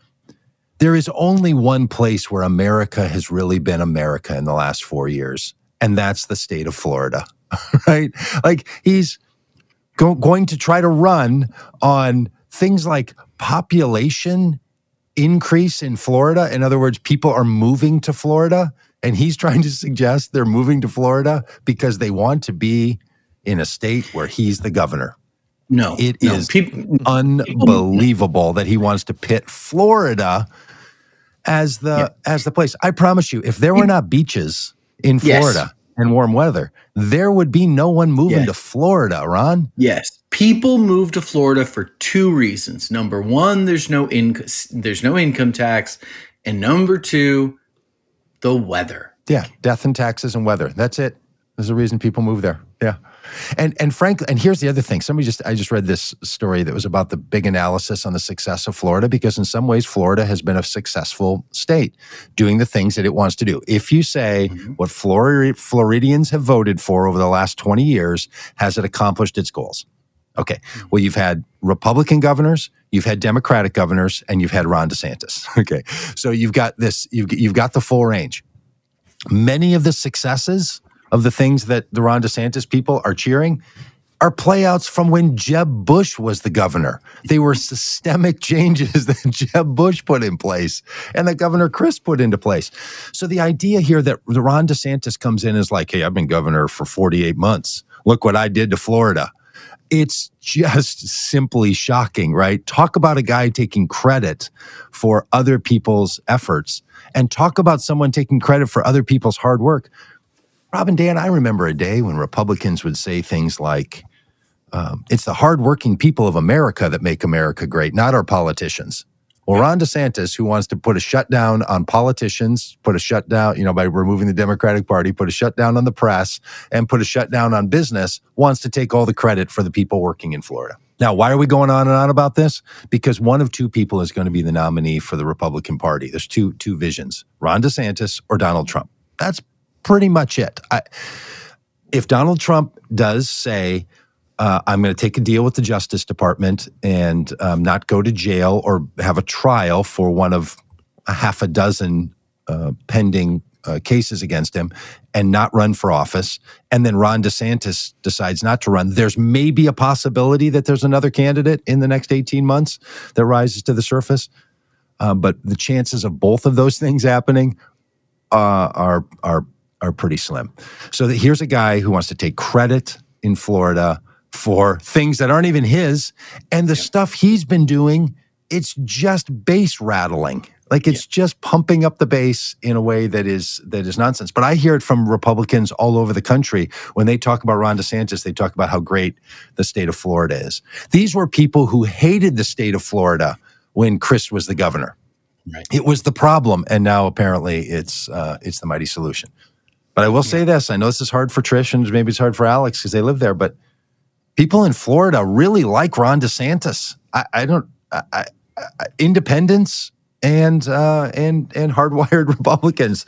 There is only one place where America has really been America in the last four years, and that's the state of Florida, right? Like he's go- going to try to run on things like population increase in Florida. In other words, people are moving to Florida. And he's trying to suggest they're moving to Florida because they want to be in a state where he's the governor. No, It no. is People, unbelievable that he wants to pit Florida as the as the place. I promise you, if there were not beaches in Yes. Florida and warm weather, there would be no one moving Yeah. to Florida, Ron. Yes. People move to Florida for two reasons. Number one, there's no income there's no income tax. And number two, the weather. Yeah, death and taxes and weather. That's it. There's a reason people move there. Yeah. And and frankly, and here's the other thing. Somebody just I just read this story that was about the big analysis on the success of Florida because in some ways Florida has been a successful state doing the things that it wants to do. If you say Mhm. what Flori- Floridians have voted for over the last 20 years, has it accomplished its goals? Okay. Well, you've had Republican governors, you've had Democratic governors, and you've had Ron DeSantis. Okay. So you've got this, you've, you've got the full range. Many of the successes of the things that the Ron DeSantis people are cheering are playouts from when Jeb Bush was the governor. They were systemic changes that Jeb Bush put in place and that Governor Crist put into place. So the idea here that Ron DeSantis comes in is like, hey, I've been governor for 48 months. Look what I did to Florida. It's just simply shocking, right? Talk about a guy taking credit for other people's efforts and talk about someone taking credit for other people's hard work. Rob and Dan, I remember a day when Republicans would say things like, um, it's the hardworking people of America that make America great, not our politicians. Well, Ron DeSantis, who wants to put a shutdown on politicians, put a shutdown, you know, by removing the Democratic Party, put a shutdown on the press, and put a shutdown on business, wants to take all the credit for the people working in Florida. Now, why are we going on and on about this? Because one of two people is going to be the nominee for the Republican Party. There's two two visions: Ron DeSantis or Donald Trump. That's pretty much it. I, if Donald Trump does say, uh, I'm going to take a deal with the Justice Department and um, not go to jail or have a trial for one of a half a dozen uh, pending uh, cases against him and not run for office. And then Ron DeSantis decides not to run. There's maybe a possibility that there's another candidate in the next 18 months that rises to the surface. Uh, but the chances of both of those things happening uh, are are are pretty slim. So that here's a guy who wants to take credit in Florida for things that aren't even his, and the stuff he's been doing, it's just base rattling. Like it's just pumping up the base in a way that is that is nonsense. But I hear it from Republicans all over the country when they talk about Ron DeSantis. They talk about how great the state of Florida is. These were people who hated the state of Florida when Crist was the governor. Right. It was the problem, and now apparently it's uh, it's the mighty solution. But I will say this: I know this is hard for Trish, and maybe it's hard for Alex because they live there. But people in Florida really like Ron DeSantis. I, I don't I, I, independents and uh, and and hardwired Republicans.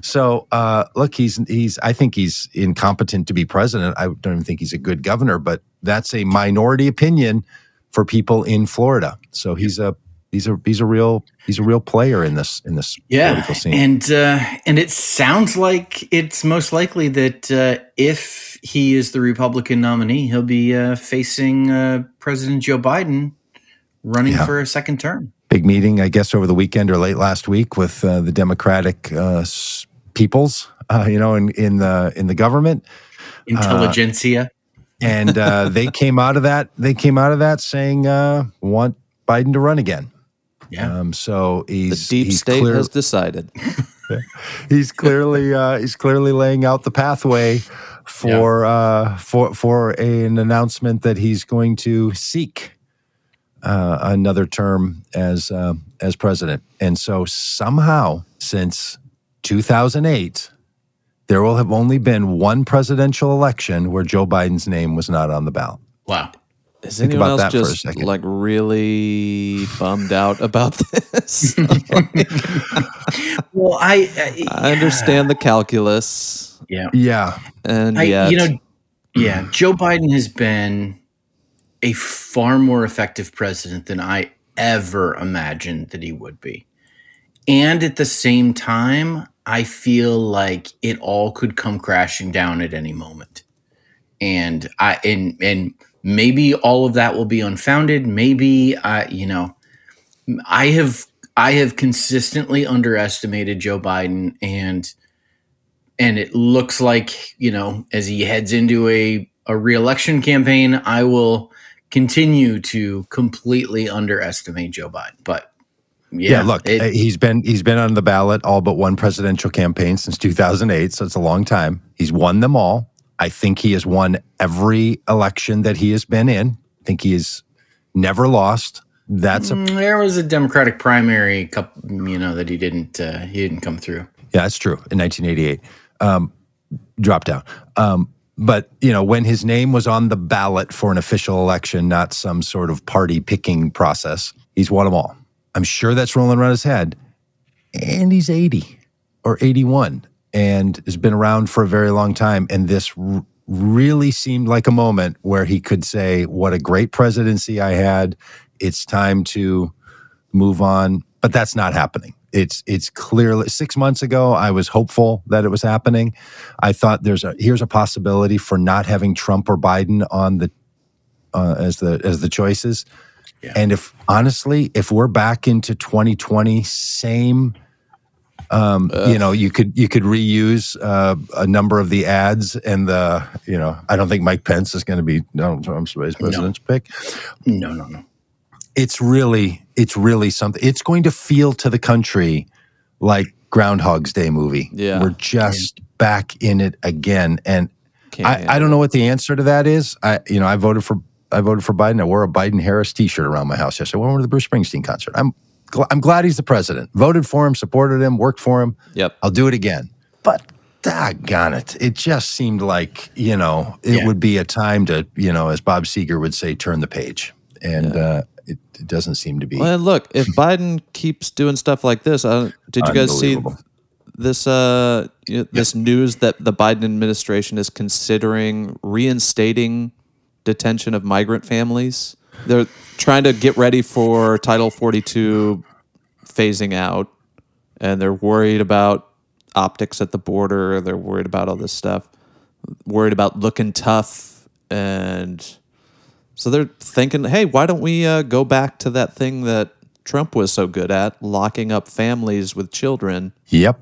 So uh, look, he's he's. I think he's incompetent to be president. I don't even think he's a good governor. But that's a minority opinion for people in Florida. So he's a he's a he's a real he's a real player in this in this Yeah, political scene. and uh, and it sounds like it's most likely that uh, if he is the Republican nominee, he'll be uh, facing uh, President Joe Biden running Yeah. for a second term. big meeting, I guess, over the weekend or late last week with uh, the Democratic uh, peoples, uh, you know, in in the in the government, Intelligentsia. and uh, they came out of that. They came out of that saying uh, want Biden to run again. Yeah, Um, so The deep he's state clear- has decided. he's clearly uh, he's clearly laying out the pathway for uh, for for an announcement that he's going to seek uh, another term as uh, as president. And so somehow since 2008 there will have only been one presidential election where Joe Biden's name was not on the ballot. wow. Is Think anyone about else that for a just second. like really bummed out about this? Well, I uh, I understand the calculus, Yeah, Yeah, and I, yet, you know, yeah, mm. Joe Biden has been a far more effective president than I ever imagined that he would be. And at the same time, I feel like it all could come crashing down at any moment. And I and and maybe all of that will be unfounded. Maybe I, you know, I have I have consistently underestimated Joe Biden and and it looks like you know as he heads into a a reelection campaign i will continue to completely underestimate joe biden but yeah, yeah. look, it- uh, he's been he's been on the ballot all but one presidential campaign since 2008, so it's a long time. He's won them all. I think he has won every election that he has been in. I think he has never lost. That's a Mm, there was a democratic primary couple you know that he didn't uh, he didn't come through Yeah, that's true. In 1988, um, drop down. Um, but you know, when his name was on the ballot for an official election, not some sort of party picking process, he's won them all. I'm sure that's rolling around his head. And he's 80 or 81 and has been around for a very long time. And this r- really seemed like a moment where he could say, What a great presidency I had. It's time to move on. But that's not happening. It's it's clearly six months ago. I was hopeful that it was happening. I thought there's a here's a possibility for not having Trump or Biden on the uh, as the as the choices. Yeah. And if honestly, if we're back into 2020, same. Um, you know, you could you could reuse uh, a number of the ads and the you know. I don't think Mike Pence is going to be Donald Trump's vice president's pick. No no no. It's really it's really something it's going to feel to the country like groundhog's day movie. Yeah. we're just back in it again. And I, I don't know what the answer to that is. I you know i voted for i voted for biden. I wore a biden harris t-shirt around my house yesterday. I went to the bruce springsteen concert. I'm gl- i'm glad he's the president voted for him supported him worked for him Yep. i'll do it again but doggone it it just seemed like you know it Yeah. would be a time to you know as bob Seger would say turn the page and uh, it, it doesn't seem to be Well, and look, if Biden keeps doing stuff like this, uh, did you guys see this? Uh, you know, this news that the Biden administration is considering reinstating detention of migrant families. They're trying to get ready for Title 42 phasing out, and they're worried about optics at the border. They're worried about all this stuff. Worried about looking tough and so they're thinking, hey, why don't we uh, go back to that thing that Trump was so good at, locking up families with children? Yep.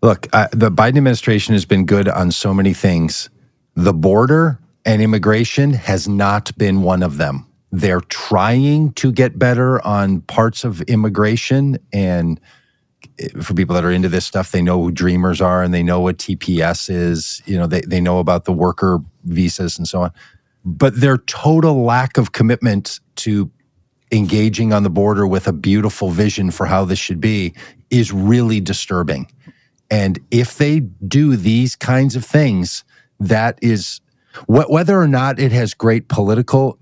Look, uh, the Biden administration has been good on so many things. The border and immigration has not been one of them. They're trying to get better on parts of immigration. And for people that are into this stuff, they know who dreamers are and they know what TPS is. You know, they, they know about the worker visas and so on. But their total lack of commitment to engaging on the border with a beautiful vision for how this should be is really disturbing. And if they do these kinds of things, that is wh- whether or not it has great political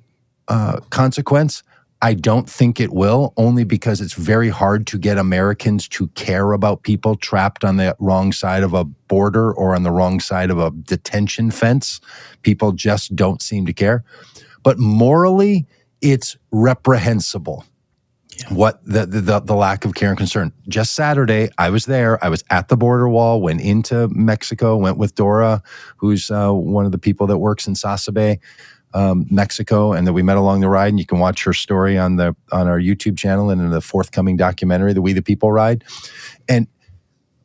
uh, consequence. I don't think it will, only because it's very hard to get Americans to care about people trapped on the wrong side of a border or on the wrong side of a detention fence. People just don't seem to care. But morally, it's reprehensible what the, the the lack of care and concern. Just Saturday, I was there. I was at the border wall. Went into Mexico. Went with Dora, who's uh, one of the people that works in Sasabe, um, Mexico, and that we met along the ride. And you can watch her story on the on our YouTube channel and in the forthcoming documentary, the We the People Ride. And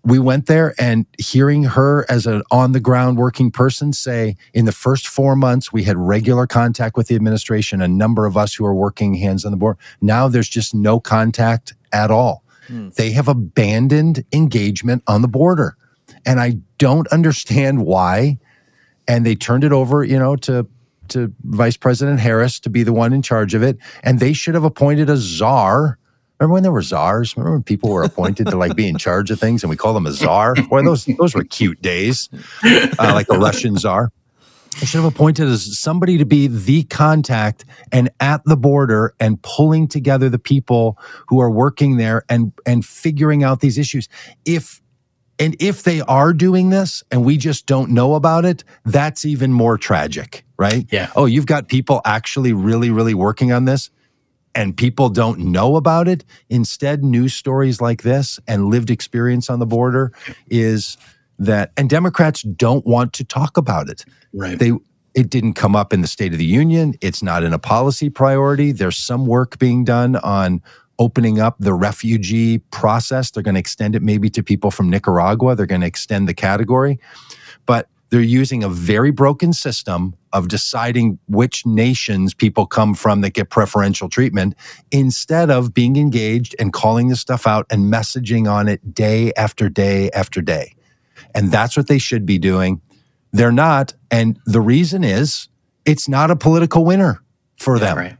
we went there and hearing her as an on the ground working person say in the first four months we had regular contact with the administration a number of us who are working hands on the board. Now there's just no contact at all. Hmm. They have abandoned engagement on the border. And i don't understand why. And they turned it over you know to to vice president harris to be the one in charge of it. And they should have appointed a czar Remember when there were czars? Remember when people were appointed to like be in charge of things, and we call them a czar? Boy, those those were cute days, uh, like the Russian czar. I should have appointed as somebody to be the contact and at the border and pulling together the people who are working there and and figuring out these issues. If and if they are doing this and we just don't know about it, that's even more tragic, right? Yeah. Oh, you've got people actually really, really working on this and people don't know about it. Instead, news stories like this and lived experience on the border is that, and Democrats don't want to talk about it. Right. They, it didn't come up in the State of the Union. It's not in a policy priority. There's some work being done on opening up the refugee process. They're going to extend it maybe to people from Nicaragua. They're going to extend the category. But they're using a very broken system of deciding which nations people come from that get preferential treatment instead of being engaged and calling this stuff out and messaging on it day after day after day. And that's what they should be doing. They're not. And the reason is it's not a political winner for them. Right.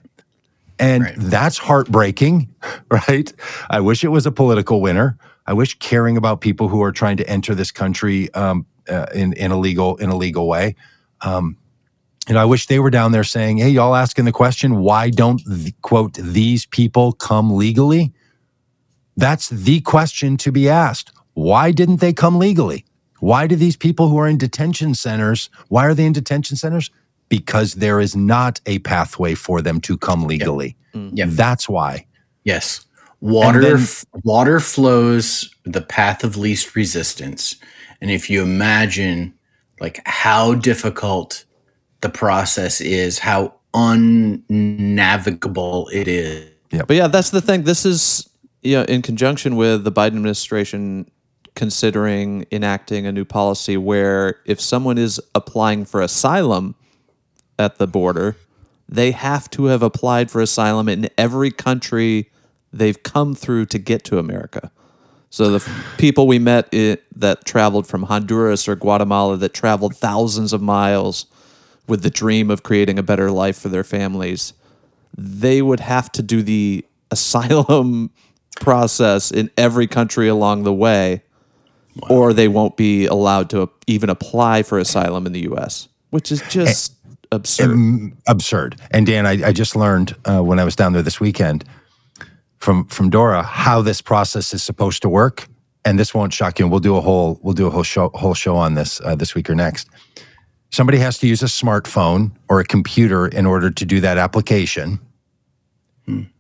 And Right. that's heartbreaking, right? I wish it was a political winner. I wish caring about people who are trying to enter this country um, uh, in in a legal in a legal way. Um, and I wish they were down there saying, "Hey, y'all asking the question, why don't quote these people come legally?" That's the question to be asked. Why didn't they come legally? Why do these people who are in detention centers? Why are they in detention centers? Because there is not a pathway for them to come legally. Yep. That's why. Yes. Water then- water flows the path of least resistance. And if you imagine like how difficult the process is, how unnavigable it is. Yeah. But yeah, that's the thing. This is you know, in conjunction with the Biden administration considering enacting a new policy where if someone is applying for asylum at the border, they have to have applied for asylum in every country they've come through to get to America. So the people we met i that traveled from Honduras or Guatemala that traveled thousands of miles with the dream of creating a better life for their families, they would have to do the asylum process in every country along the way, or they won't be allowed to even apply for asylum in the U.S., which is just absurd. Absurd. And Dan, I, I just learned uh, when I was down there this weekend from from Dora how this process is supposed to work. And this won't shock you. We'll do a whole we'll do a whole show whole show on this uh, this week or next. Somebody has to use a smartphone or a computer in order to do that application.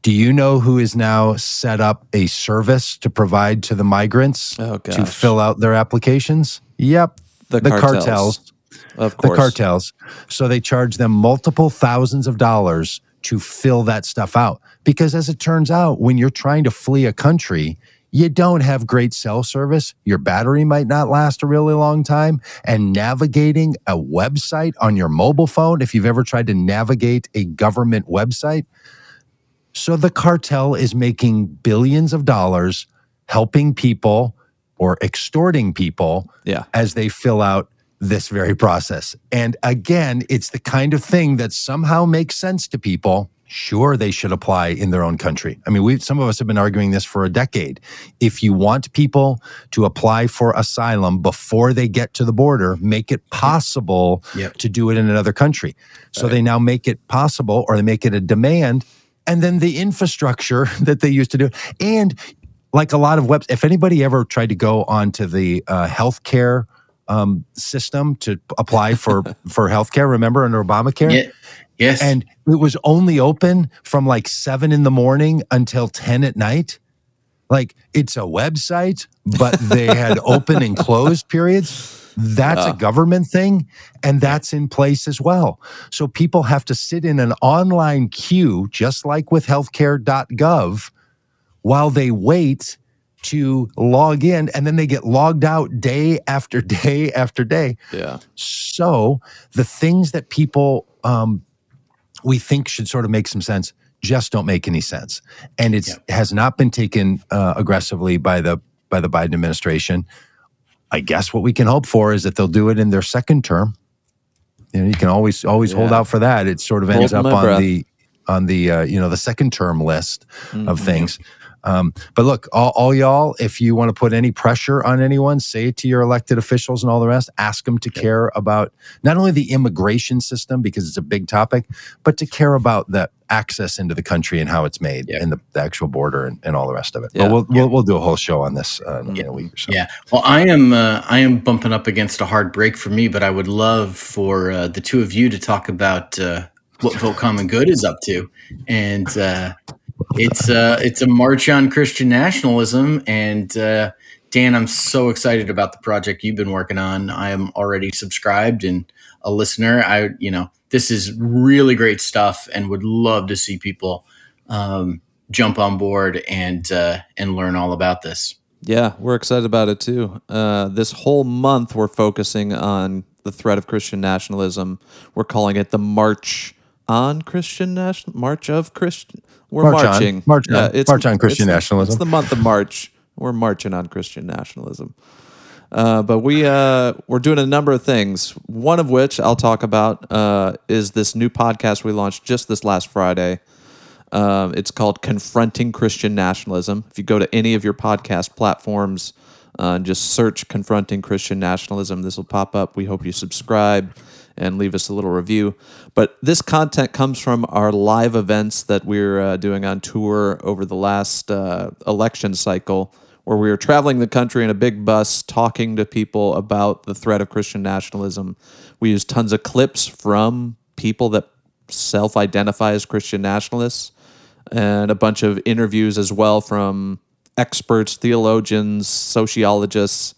Do you know who is now set up a service to provide to the migrants Oh, to fill out their applications? Yep, The the cartels. cartels of course. the cartels. So they charge them multiple thousands of dollars to fill that stuff out. Because as it turns out, when you're trying to flee a country, you don't have great cell service. Your battery might not last a really long time. And navigating a website on your mobile phone, if you've ever tried to navigate a government website, so the cartel is making billions of dollars helping people or extorting people Yeah. as they fill out this very process. And again, it's the kind of thing that somehow makes sense to people. Sure, they should apply in their own country. I mean, we some of us have been arguing this for a decade. If you want people to apply for asylum before they get to the border, make it possible Yep. to do it in another country. So they now make it possible or they make it a demand and then the infrastructure that they used to do and like a lot of webs if anybody ever tried to go onto the uh, healthcare um, system to apply for for healthcare remember under obamacare Yeah. Yes. and it was only open from like seven in the morning until 10 at night like it's a website but they had open and closed periods that's Yeah. a government thing and that's in place as well so people have to sit in an online queue just like with healthcare.gov while they wait to log in and then they get logged out day after day after day Yeah. so the things that people um, we think should sort of make some sense just don't make any sense, and it Yep. has not been taken uh, aggressively by the by the Biden administration. I guess what we can hope for is that they'll do it in their second term. You know, you can always always hold out for that. It sort of ends Holding up on breath. the on the uh, you know the second term list of Mhm. things. Um, but look, all, all y'all, if you want to put any pressure on anyone, say it to your elected officials and all the rest. Ask them to care about not only the immigration system because it's a big topic, but to care about the access into the country and how it's made Yeah. and the, the actual border and, and all the rest of it. Yeah. But we'll, we'll we'll do a whole show on this uh, in a week or so. Yeah. Well, I am uh, I am bumping up against a hard break for me, but I would love for uh, the two of you to talk about uh, what Vote Common Good is up to, and uh, it's uh, it's a march on Christian nationalism. And uh, Dan, I'm so excited about the project you've been working on. I am already subscribed and a listener. I you know this is really great stuff, and would love to see people um, jump on board and uh, and learn all about this. Yeah, we're excited about it too. Uh, this whole month, we're focusing on the threat of Christian nationalism. We're calling it the March on Christian National March of Christian. We're March on. marching. March on. March on Christian it's nationalism. It's the month of March. We're marching on Christian nationalism. Uh, but we uh, we're doing a number of things. One of which I'll talk about uh, is this new podcast we launched just this last Friday. Um, it's called Confronting Christian Nationalism. If you go to any of your podcast platforms uh, and just search Confronting Christian Nationalism, this will pop up. We hope you subscribe and leave us a little review. But this content comes from our live events that we're uh, doing on tour over the last uh, election cycle, where we were traveling the country in a big bus talking to people about the threat of Christian nationalism. We used tons of clips from people that self identify as Christian nationalists and a bunch of interviews as well from experts, theologians, sociologists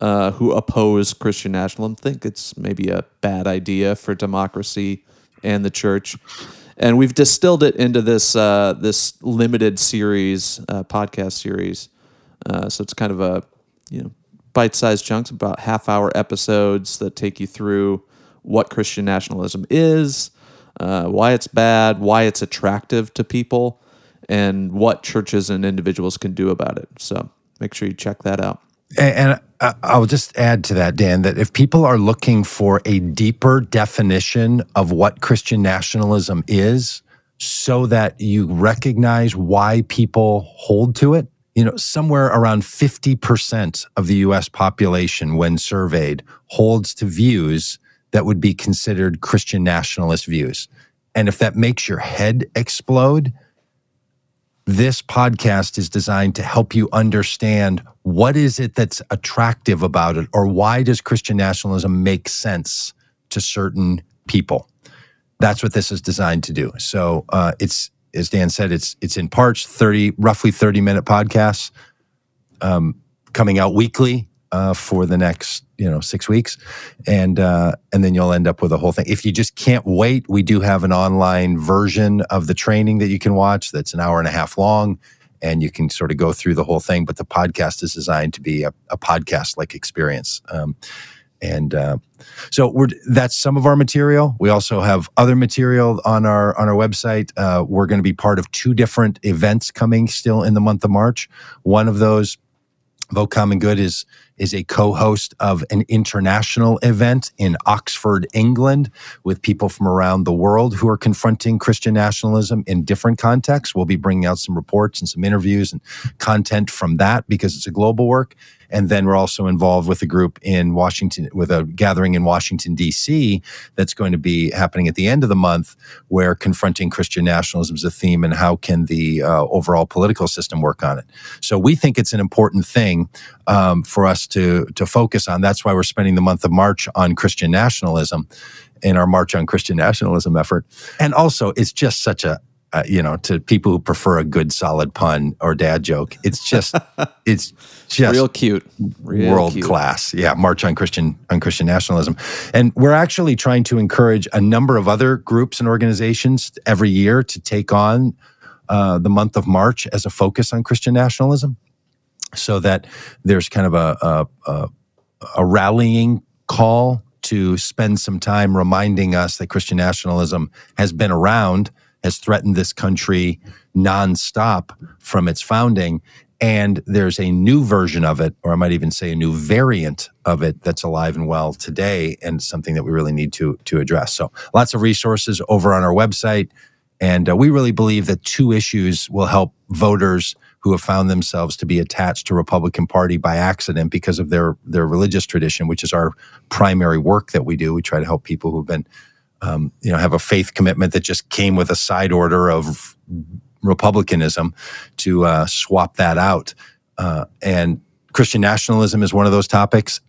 uh, who oppose Christian nationalism, think it's maybe a bad idea for democracy and the church. And we've distilled it into this uh, this limited series, uh, podcast series. Uh, so it's kind of a you know bite-sized chunks, about half-hour episodes that take you through what Christian nationalism is, uh, why it's bad, why it's attractive to people, and what churches and individuals can do about it. So make sure you check that out. And, and I'll just add to that, Dan, that if people are looking for a deeper definition of what Christian nationalism is, so that you recognize why people hold to it, you know, somewhere around 50% of the US population, when surveyed, holds to views that would be considered Christian nationalist views. And if that makes your head explode, this podcast is designed to help you understand what is it that's attractive about it or why does christian nationalism make sense to certain people? That's what this is designed to do. So uh, it's as dan said it's it's in parts 30 roughly 30 minute podcasts um, coming out weekly uh, for the next you know six weeks. And uh, and then you'll end up with a whole thing. If you just can't wait we do have an online version of the training that you can watch that's an hour and a half long and you can sort of go through the whole thing. But the podcast is designed to be a, a podcast like experience. Um, and uh, so we're that's some of our material. We also have other material on our on our website. Uh, we're going to be part of two different events coming still in the month of march. One of those Vote Common Good is is a co-host of an international event in Oxford, England, with people from around the world who are confronting Christian nationalism in different contexts. We'll be bringing out some reports and some interviews and content from that because it's a global work. And then we're also involved with a group in Washington, with a gathering in Washington, D.C., that's going to be happening at the end of the month, where confronting Christian nationalism is a theme and how can the uh, overall political system work on it. So we think it's an important thing um, for us to, to focus on. That's why we're spending the month of March on Christian nationalism in our March on Christian Nationalism effort. And also, it's just such a uh, you know, to people who prefer a good solid pun or dad joke, it's just, it's just Real cute. Real world cute. class. Yeah, March on Christian on Christian nationalism, and we're actually trying to encourage a number of other groups and organizations every year to take on uh, the month of March as a focus on Christian nationalism, so that there's kind of a a, a, a rallying call to spend some time reminding us that Christian nationalism has been around, has threatened this country nonstop from its founding, and there's a new version of it, or I might even say a new variant of it that's alive and well today, and something that we really need to to address. So, lots of resources over on our website, and uh, we really believe that two issues will help voters who have found themselves to be attached to Republican Party by accident because of their their religious tradition, which is our primary work that we do. We try to help people who've been, um, you know, have a faith commitment that just came with a side order of republicanism to uh, swap that out. Uh, and Christian nationalism is one of those topics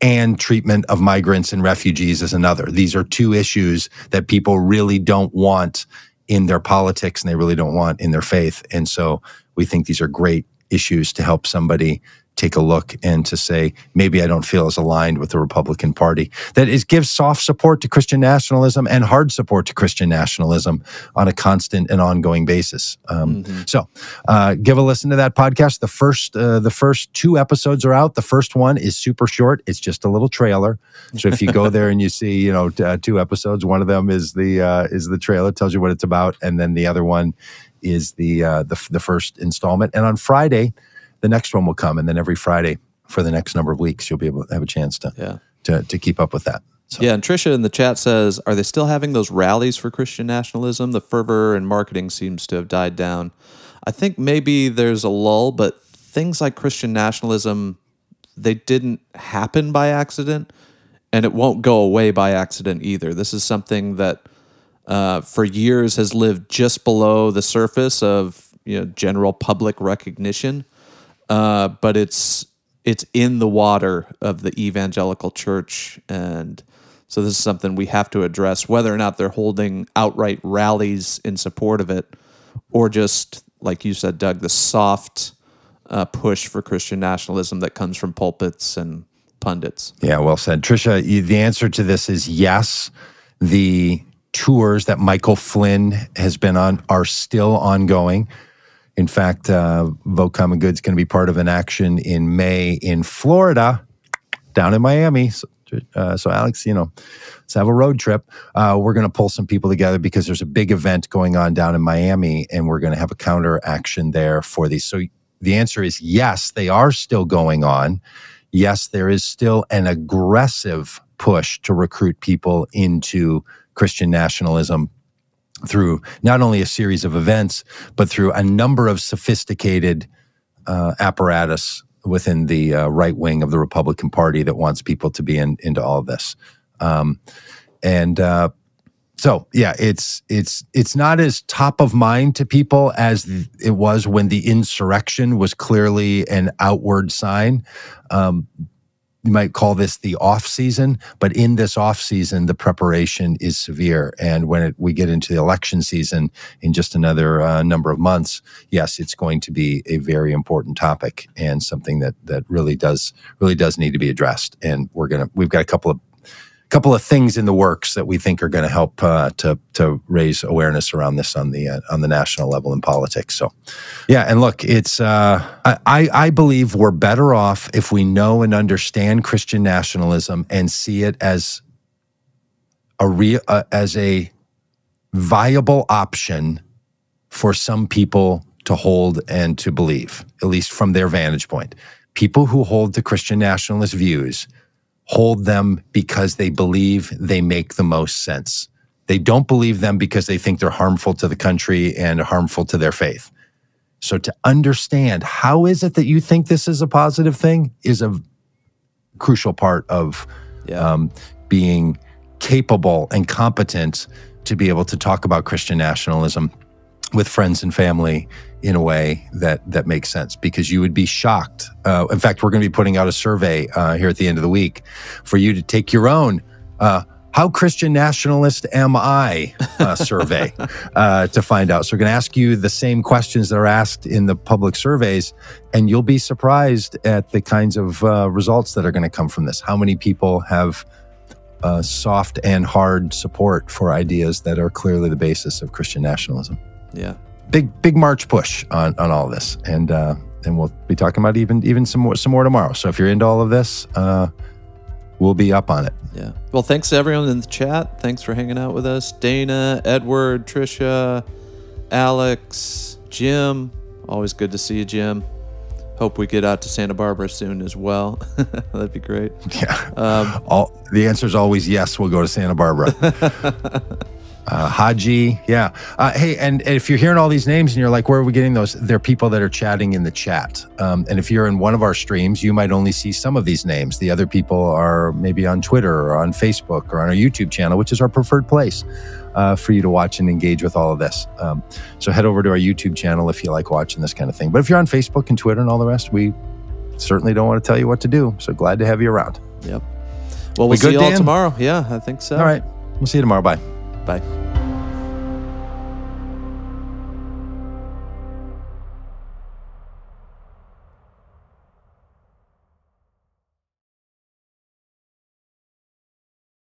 and treatment of migrants and refugees is another. These are two issues that people really don't want in their politics and they really don't want in their faith. And so we think these are great issues to help somebody take a look and to say maybe I don't feel as aligned with the Republican Party. That is gives soft support to Christian nationalism and hard support to Christian nationalism on a constant and ongoing basis. Um, mm-hmm. So, uh, give a listen to that podcast. The first uh, the first two episodes are out. The first one is super short. It's just a little trailer. So if you go there and you see you know uh, two episodes, one of them is the uh, is the trailer tells you what it's about, and then the other one is the uh, the, the first installment. And on Friday the next one will come, and then every Friday for the next number of weeks, you'll be able to have a chance to yeah. to, to keep up with that. So. Yeah, and Trisha in the chat says, "Are they still having those rallies for Christian nationalism? The fervor and marketing seems to have died down. I think maybe there's a lull, but things like Christian nationalism, they didn't happen by accident, and it won't go away by accident either. This is something that." Uh, for years has lived just below the surface of you know general public recognition uh, but it's it's in the water of the evangelical church, and so this is something we have to address, whether or not they're holding outright rallies in support of it, or just like you said, Doug, the soft uh, push for Christian nationalism that comes from pulpits and pundits. Yeah, well said, Trisha. The answer to this is yes. The tours that Michael Flynn has been on are still ongoing. In fact, uh, Vote Common Good is going to be part of an action in May in Florida, down in Miami. So, uh, so Alex, you know, let's have a road trip. Uh, we're going to pull some people together because there's a big event going on down in Miami, and we're going to have a counter action there for these. So the answer is yes, they are still going on. Yes, there is still an aggressive push to recruit people into Christian nationalism through not only a series of events, but through a number of sophisticated uh, apparatus within the uh, right wing of the Republican Party that wants people to be in, into all this. Um, and uh, so, yeah, it's it's it's not as top of mind to people as it was when the insurrection was clearly an outward sign. Um, you might call this the off season, but in this off season, the preparation is severe. And when it, we get into the election season in just another uh, number of months, yes, it's going to be a very important topic and something that that really does really does need to be addressed. And we're gonna we've got a couple of couple of things in the works that we think are going to help uh, to to raise awareness around this on the uh, on the national level in politics. So, yeah, and look, it's uh, I I believe we're better off if we know and understand Christian nationalism and see it as a real uh, as a viable option for some people to hold and to believe, at least from their vantage point. People who hold the Christian nationalist views hold them because they believe they make the most sense. They don't believe them because they think they're harmful to the country and harmful to their faith. So to understand how is it that you think this is a positive thing is a crucial part of yeah. um, being capable and competent to be able to talk about Christian nationalism with friends and family in a way that that makes sense because you would be shocked. Uh, in fact, we're going to be putting out a survey uh, here at the end of the week for you to take your own. Uh, how Christian nationalist am I? Uh, survey uh, to find out. So we're going to ask you the same questions that are asked in the public surveys, and you'll be surprised at the kinds of uh, results that are going to come from this. How many people have soft and hard support for ideas that are clearly the basis of Christian nationalism? Yeah, big big March push on on all this, and uh, and we'll be talking about even even some more some more tomorrow. So if you're into all of this, uh, we'll be up on it. Yeah. Well, thanks to everyone in the chat. Thanks for hanging out with us, Dana, Edward, Trisha, Alex, Jim. Always good to see you, Jim. Hope we get out to Santa Barbara soon as well. That'd be great. Yeah. Um, all the answer is always yes. We'll go to Santa Barbara. uh, Haji. Yeah. Uh, hey, and if you're hearing all these names and you're like, where are we getting those? They're people that are chatting in the chat. Um, and if you're in one of our streams, you might only see some of these names. The other people are maybe on Twitter or on Facebook or on our YouTube channel, which is our preferred place uh, for you to watch and engage with all of this. Um, so head over to our YouTube channel if you like watching this kind of thing. But if you're on Facebook and Twitter and all the rest, we certainly don't want to tell you what to do. So glad to have you around. Yep. Well, we'll We see good, you all Dan? tomorrow. Yeah, I think so. All right. We'll see you tomorrow. Bye. Bye.